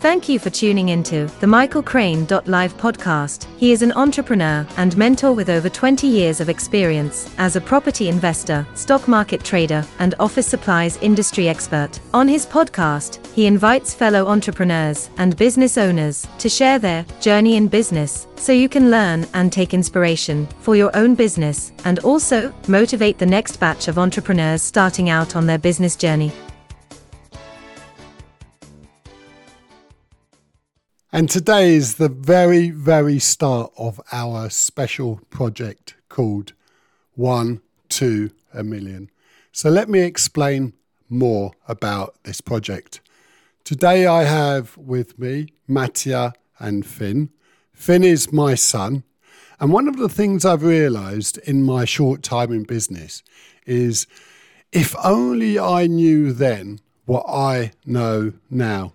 Thank you for tuning into the Michael Crane Live podcast. He is an entrepreneur and mentor with over 20 years of experience as a property investor, stock market trader, and office supplies industry expert. On his podcast, he invites fellow entrepreneurs and business owners to share their journey in business so you can learn and take inspiration for your own business and also motivate the next batch of entrepreneurs starting out on their business journey. And today is the very, very start of our special project called One to, a Million. So let me explain more about this project. Today I have with me Mattia and Finn. Finn is my son. And one of the things I've realized in my short time in business is if only I knew then what I know now.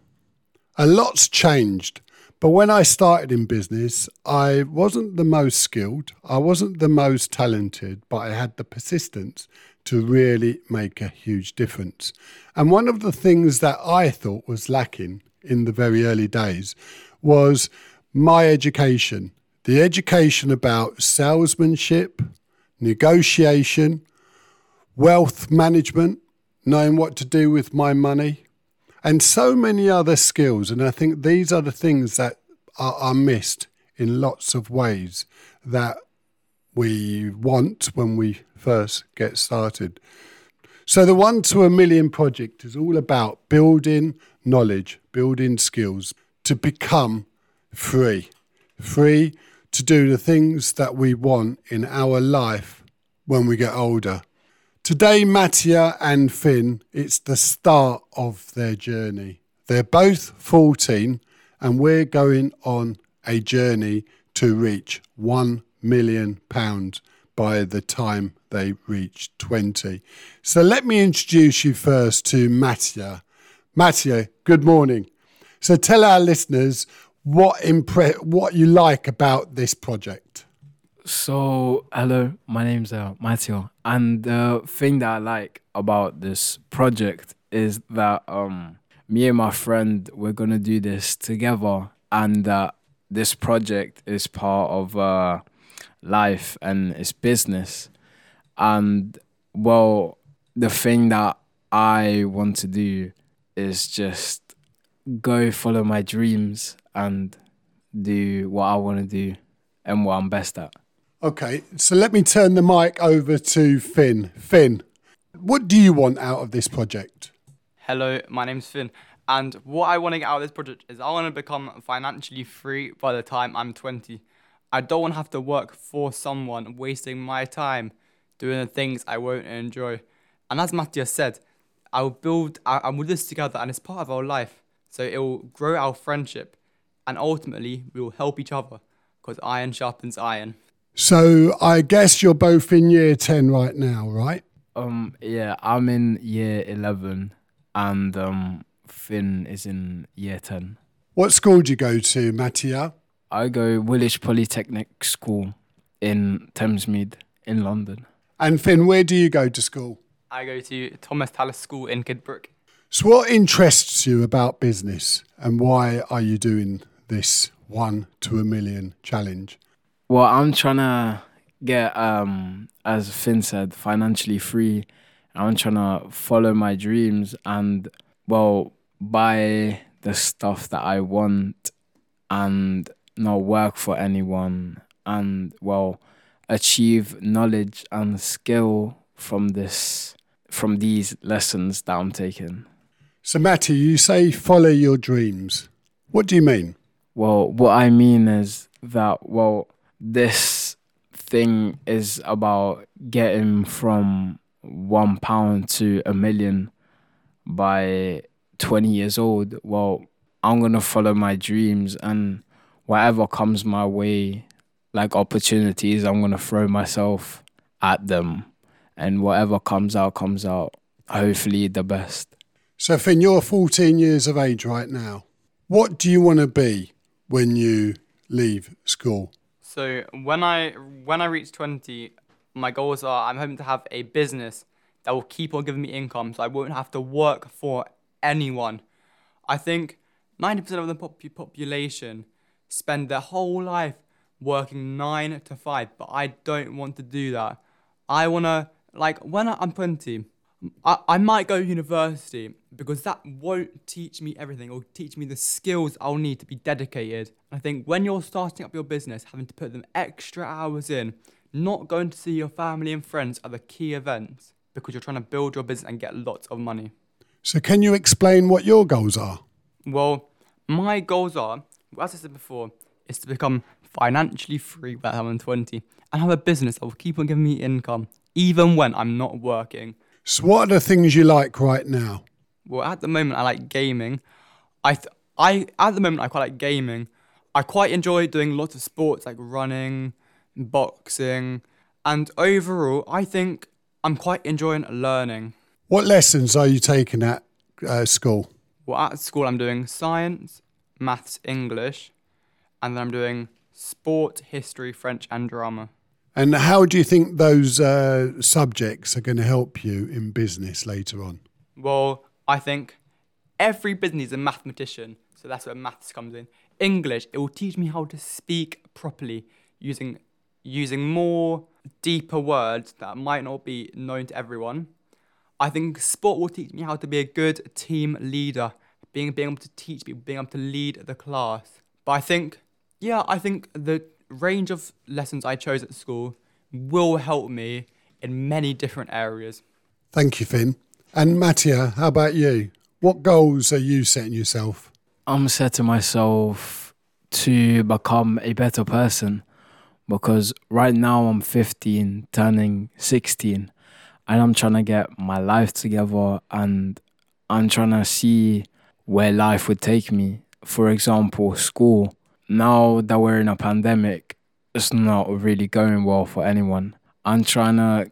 A lot's changed but when I started in business, I wasn't the most skilled, I wasn't the most talented, but I had the persistence to really make a huge difference. And one of the things that I thought was lacking in the very early days was my education the education about salesmanship, negotiation, wealth management, knowing what to do with my money, and so many other skills. And I think these are the things that are, are missed in lots of ways that we want when we first get started. So, the One to a Million project is all about building knowledge, building skills to become free. Free to do the things that we want in our life when we get older. Today, Mattia and Finn, it's the start of their journey. They're both 14, and we're going on a journey to reach 1 million pounds by the time they reach 20. So let me introduce you first to Mattia. Mattia, good morning. So tell our listeners what impre- what you like about this project. So, hello, my name's uh, Matteo, and the thing that I like about this project is that um, me and my friend we're gonna do this together, and that this project is part of uh, life and it's business, and well, the thing that I want to do is just go follow my dreams and do what I want to do and what I'm best at. Okay, so let me turn the mic over to Finn. Finn, what do you want out of this project? Hello, my name's Finn, and what I want to get out of this project is I want to become financially free by the time I'm 20. I don't want to have to work for someone, wasting my time doing the things I won't enjoy. And as Matthias said, I will build, I, will do this together, and it's part of our life. So it will grow our friendship, and ultimately we will help each other, because iron sharpens iron. So I guess you're both in year 10 right now, right? Um yeah, I'm in year 11 and um Finn is in year 10. What school do you go to, Mattia? I go Woolwich Polytechnic School in Thamesmead in London. And Finn, where do you go to school? I go to Thomas Tallis School in Kidbrooke. So what interests you about business and why are you doing this one to a million challenge? Well, I'm trying to get, um, as Finn said, financially free. I'm trying to follow my dreams and, well, buy the stuff that I want and not work for anyone and, well, achieve knowledge and skill from this from these lessons that I'm taking. So Matty, you say follow your dreams. What do you mean? Well, what I mean is that well, this thing is about getting from one pound to a million by 20 years old. Well, I'm going to follow my dreams and whatever comes my way, like opportunities, I'm going to throw myself at them. And whatever comes out, comes out, hopefully the best. So, Finn, you're 14 years of age right now. What do you want to be when you leave school? So when I when I reach twenty, my goals are I'm hoping to have a business that will keep on giving me income, so I won't have to work for anyone. I think 90% of the pop- population spend their whole life working nine to five, but I don't want to do that. I want to, like, when I'm 20, I, I might go to university because that won't teach me everything or teach me the skills I'll need to be dedicated. I think when you're starting up your business, having to put them extra hours in, not going to see your family and friends at the key events because you're trying to build your business and get lots of money. So, can you explain what your goals are? Well, my goals are, as I said before, is to become financially free by the time I'm 20 and have a business that will keep on giving me income even when I'm not working. So, what are the things you like right now? Well, at the moment, I like gaming. I, th- I at the moment, I quite like gaming. I quite enjoy doing lots of sports like running, boxing, and overall, I think I'm quite enjoying learning. What lessons are you taking at uh, school? Well, at school, I'm doing science, maths, English, and then I'm doing sport, history, French, and drama. And how do you think those uh, subjects are going to help you in business later on? Well, I think every business is a mathematician, so that's where maths comes in. English, it will teach me how to speak properly using using more deeper words that might not be known to everyone. I think sport will teach me how to be a good team leader, being being able to teach people, being able to lead the class. But I think, yeah, I think the range of lessons I chose at school will help me in many different areas. Thank you, Finn. And Mattia, how about you? What goals are you setting yourself? I'm setting myself to become a better person because right now I'm 15, turning 16, and I'm trying to get my life together and I'm trying to see where life would take me. For example, school. Now that we're in a pandemic, it's not really going well for anyone. I'm trying to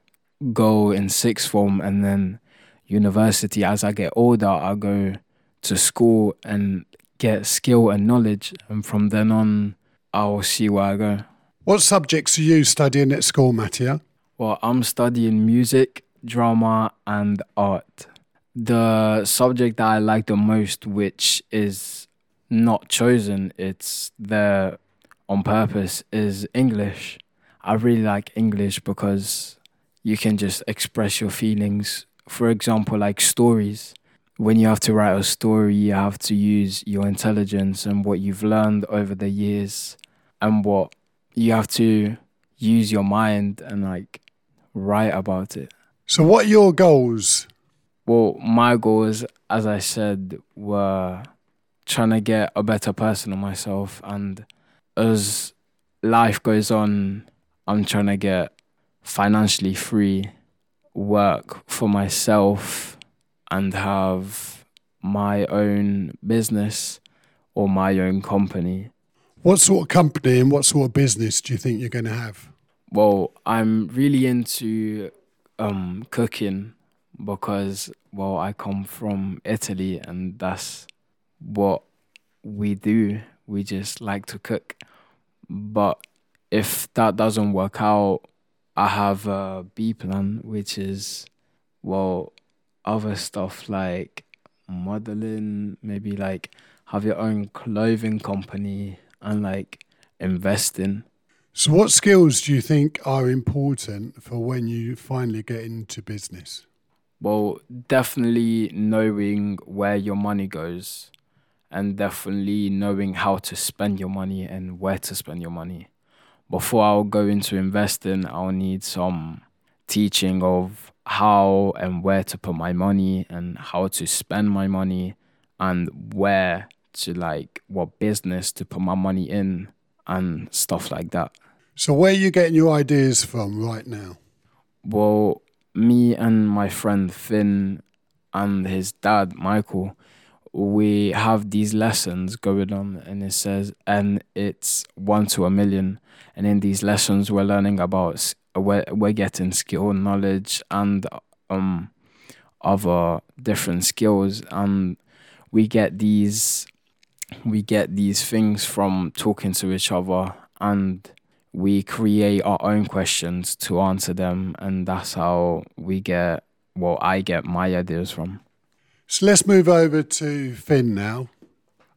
go in sixth form and then university. As I get older, I go to school and get skill and knowledge, and from then on, I'll see where I go. What subjects are you studying at school, Mattia? Well, I'm studying music, drama, and art. The subject that I like the most, which is not chosen, it's there on purpose, is English. I really like English because you can just express your feelings. For example, like stories. When you have to write a story, you have to use your intelligence and what you've learned over the years and what you have to use your mind and like write about it. So, what are your goals? Well, my goals, as I said, were trying to get a better person of myself. And as life goes on, I'm trying to get financially free, work for myself, and have my own business or my own company what sort of company and what sort of business do you think you're going to have? Well, I'm really into um, cooking because, well, I come from Italy and that's what we do. We just like to cook. But if that doesn't work out, I have a B plan, which is, well, other stuff like modeling, maybe like have your own clothing company and like investing. So, what skills do you think are important for when you finally get into business? Well, definitely knowing where your money goes and definitely knowing how to spend your money and where to spend your money. Before I'll go into investing, I'll need some teaching of how and where to put my money and how to spend my money and where to like what business to put my money in and stuff like that. So where are you getting your ideas from right now? Well, me and my friend Finn and his dad Michael, we have these lessons going on and it says and it's one to a million. And in these lessons we're learning about we're, we're getting skill knowledge and um other different skills. And we get these we get these things from talking to each other and we create our own questions to answer them. And that's how we get well i get my ideas from so let's move over to finn now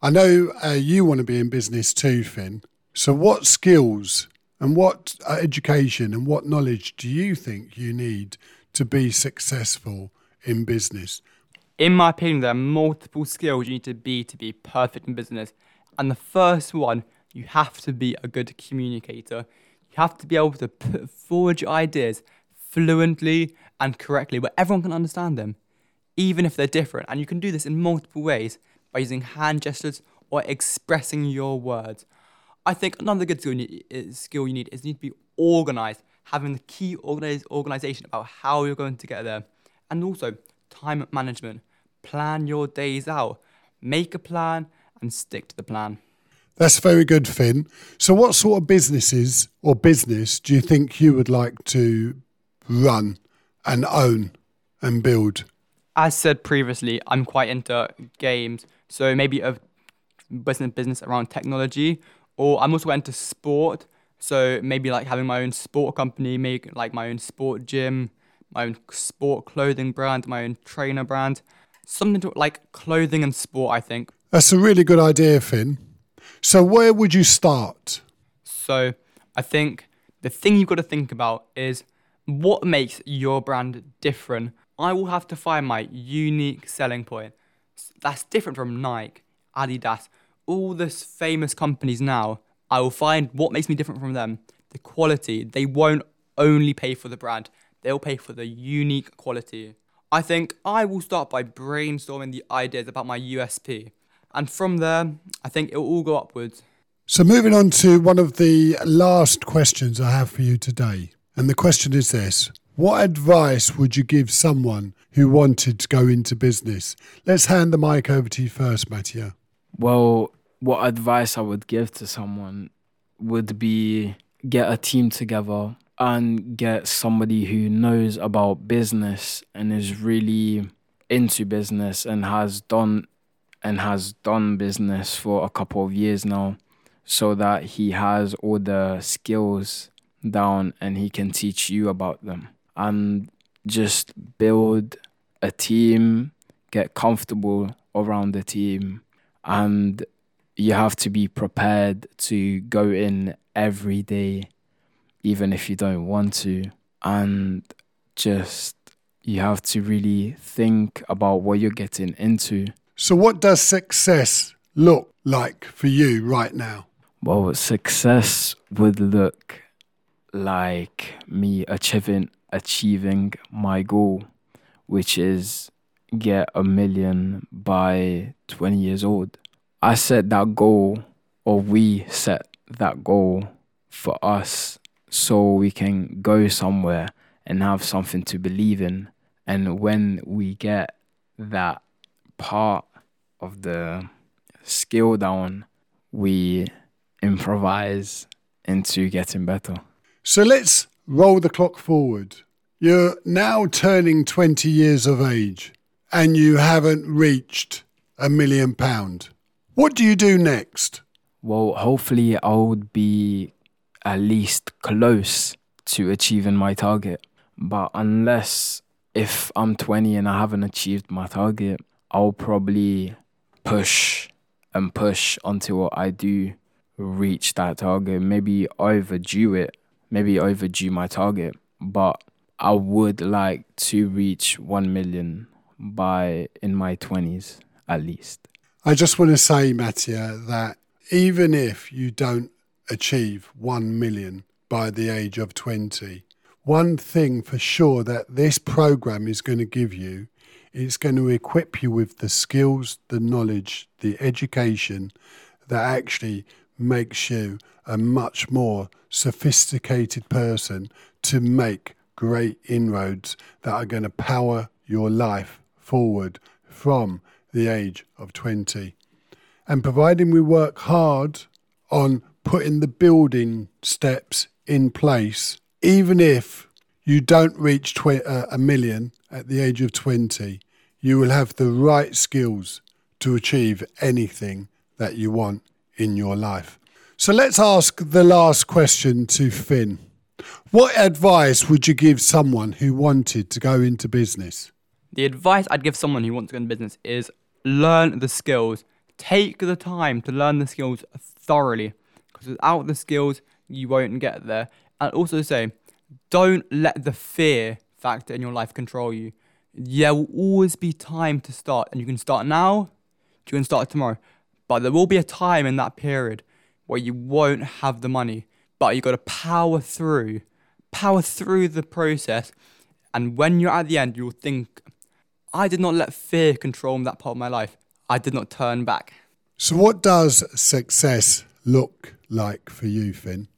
I know uh, you want to be in business too, Finn. So, what skills and what uh, education and what knowledge do you think you need to be successful in business? In my opinion, there are multiple skills you need to be to be perfect in business. And the first one, you have to be a good communicator. You have to be able to put forward your ideas fluently and correctly where everyone can understand them, even if they're different. And you can do this in multiple ways by using hand gestures or expressing your words. I think another good skill you need, is you need to be organized, having the key organization about how you're going to get there. And also time management. Plan your days out. Make a plan and stick to the plan. That's very good, Finn. So, what sort of businesses or business do you think you would like to run and own and build? As said previously, I'm quite into games, so maybe a business business around technology, or I'm also into sport, so maybe like having my own sport company, make like my own sport gym, my own sport clothing brand, my own trainer brand, something to like clothing and sport. I think that's a really good idea, Finn. So, where would you start? So, I think the thing you've got to think about is what makes your brand different. I will have to find my unique selling point. That's different from Nike, Adidas, all these famous companies now. I will find what makes me different from them. The quality. They won't only pay for the brand, they'll pay for the unique quality. I think I will start by brainstorming the ideas about my USP. And from there, I think it will all go upwards. So, moving on to one of the last questions I have for you today. And the question is this What advice would you give someone who wanted to go into business? Let's hand the mic over to you first, Mattia. Well, what advice I would give to someone would be get a team together and get somebody who knows about business and is really into business and has done and has done business for a couple of years now so that he has all the skills down and he can teach you about them and just build a team get comfortable around the team and you have to be prepared to go in every day even if you don't want to and just you have to really think about what you're getting into so, what does success look like for you right now? Well, success would look like me achieving achieving my goal, which is get a million by 20 years old. I set that goal, or we set that goal for us so we can go somewhere and have something to believe in. And when we get that part of the skill down, we improvise into getting better. So let's roll the clock forward. You're now turning 20 years of age and you haven't reached a million pound. What do you do next? Well, hopefully, I would be at least close to achieving my target. But unless if I'm 20 and I haven't achieved my target, I'll probably push and push until I do reach that target. Maybe overdue it, maybe overdue my target, but I would like to reach 1 million by in my 20s at least. I just want to say, Mattia, that even if you don't achieve 1 million by the age of 20, one thing for sure that this program is going to give you it's going to equip you with the skills, the knowledge, the education that actually makes you a much more sophisticated person to make great inroads that are going to power your life forward from the age of 20. And providing we work hard on putting the building steps in place, even if you don't reach tw- uh, a million at the age of 20, you will have the right skills to achieve anything that you want in your life. So let's ask the last question to Finn. What advice would you give someone who wanted to go into business? The advice I'd give someone who wants to go into business is learn the skills Take the time to learn the skills thoroughly because without the skills, you won't get there. And also say, don't let the fear factor in your life control you. There will always be time to start, and you can start now, you can start tomorrow. But there will be a time in that period where you won't have the money, but you've got to power through, power through the process. And when you're at the end, you'll think, I did not let fear control that part of my life. I did not turn back. So, what does success look like for you, Finn?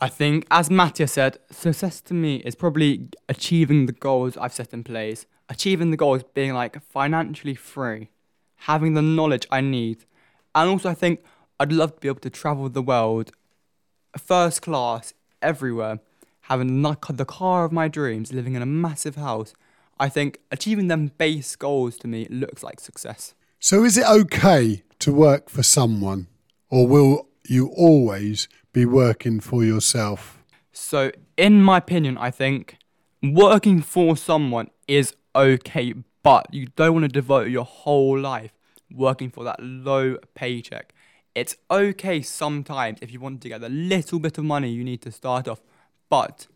I think, as Mattia said, success to me is probably achieving the goals I've set in place. Achieving the goals being like financially free, having the knowledge I need. And also, I think I'd love to be able to travel the world first class everywhere, having the car of my dreams, living in a massive house. I think achieving them base goals to me looks like success. So, is it okay to work for someone, or will you always be working for yourself? So, in my opinion, I think working for someone is okay, but you don't want to devote your whole life working for that low paycheck. It's okay sometimes if you want to get the little bit of money you need to start off, but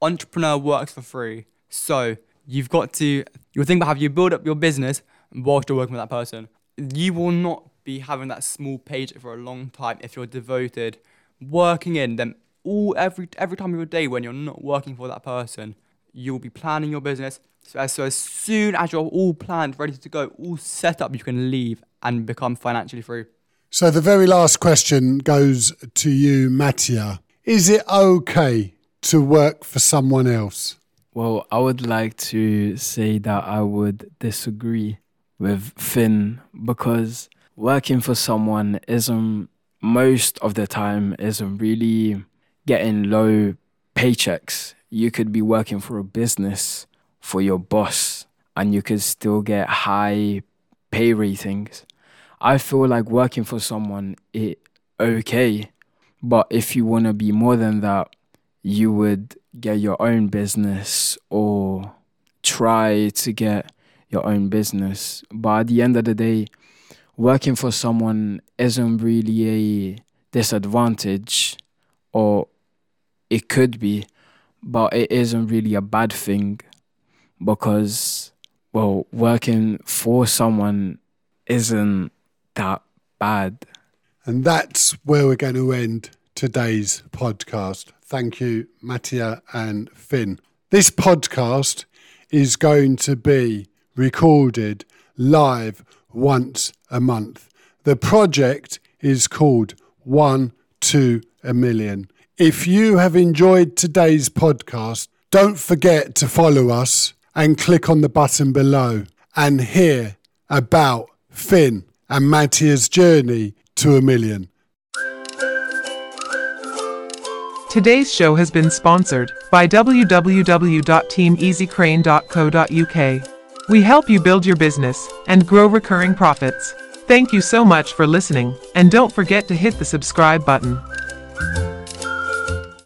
entrepreneur works for free. So you've got to you think about how you build up your business whilst you're working with that person. You will not be having that small paycheck for a long time if you're devoted working in them all every every time of your day when you're not working for that person. You'll be planning your business. So as, so as soon as you're all planned, ready to go, all set up, you can leave and become financially free. So the very last question goes to you, Mattia. Is it okay to work for someone else? Well, I would like to say that I would disagree with Finn because working for someone isn't most of the time isn't really getting low paychecks. You could be working for a business for your boss and you could still get high pay ratings. I feel like working for someone it okay, but if you want to be more than that, you would get your own business or try to get your own business. But at the end of the day, working for someone isn't really a disadvantage, or it could be, but it isn't really a bad thing because, well, working for someone isn't that bad. And that's where we're going to end today's podcast. Thank you, Mattia and Finn. This podcast is going to be recorded live once a month. The project is called One to a Million. If you have enjoyed today's podcast, don't forget to follow us and click on the button below and hear about Finn and Mattia's journey to a million. Today's show has been sponsored by www.teameasycrane.co.uk. We help you build your business and grow recurring profits. Thank you so much for listening, and don't forget to hit the subscribe button.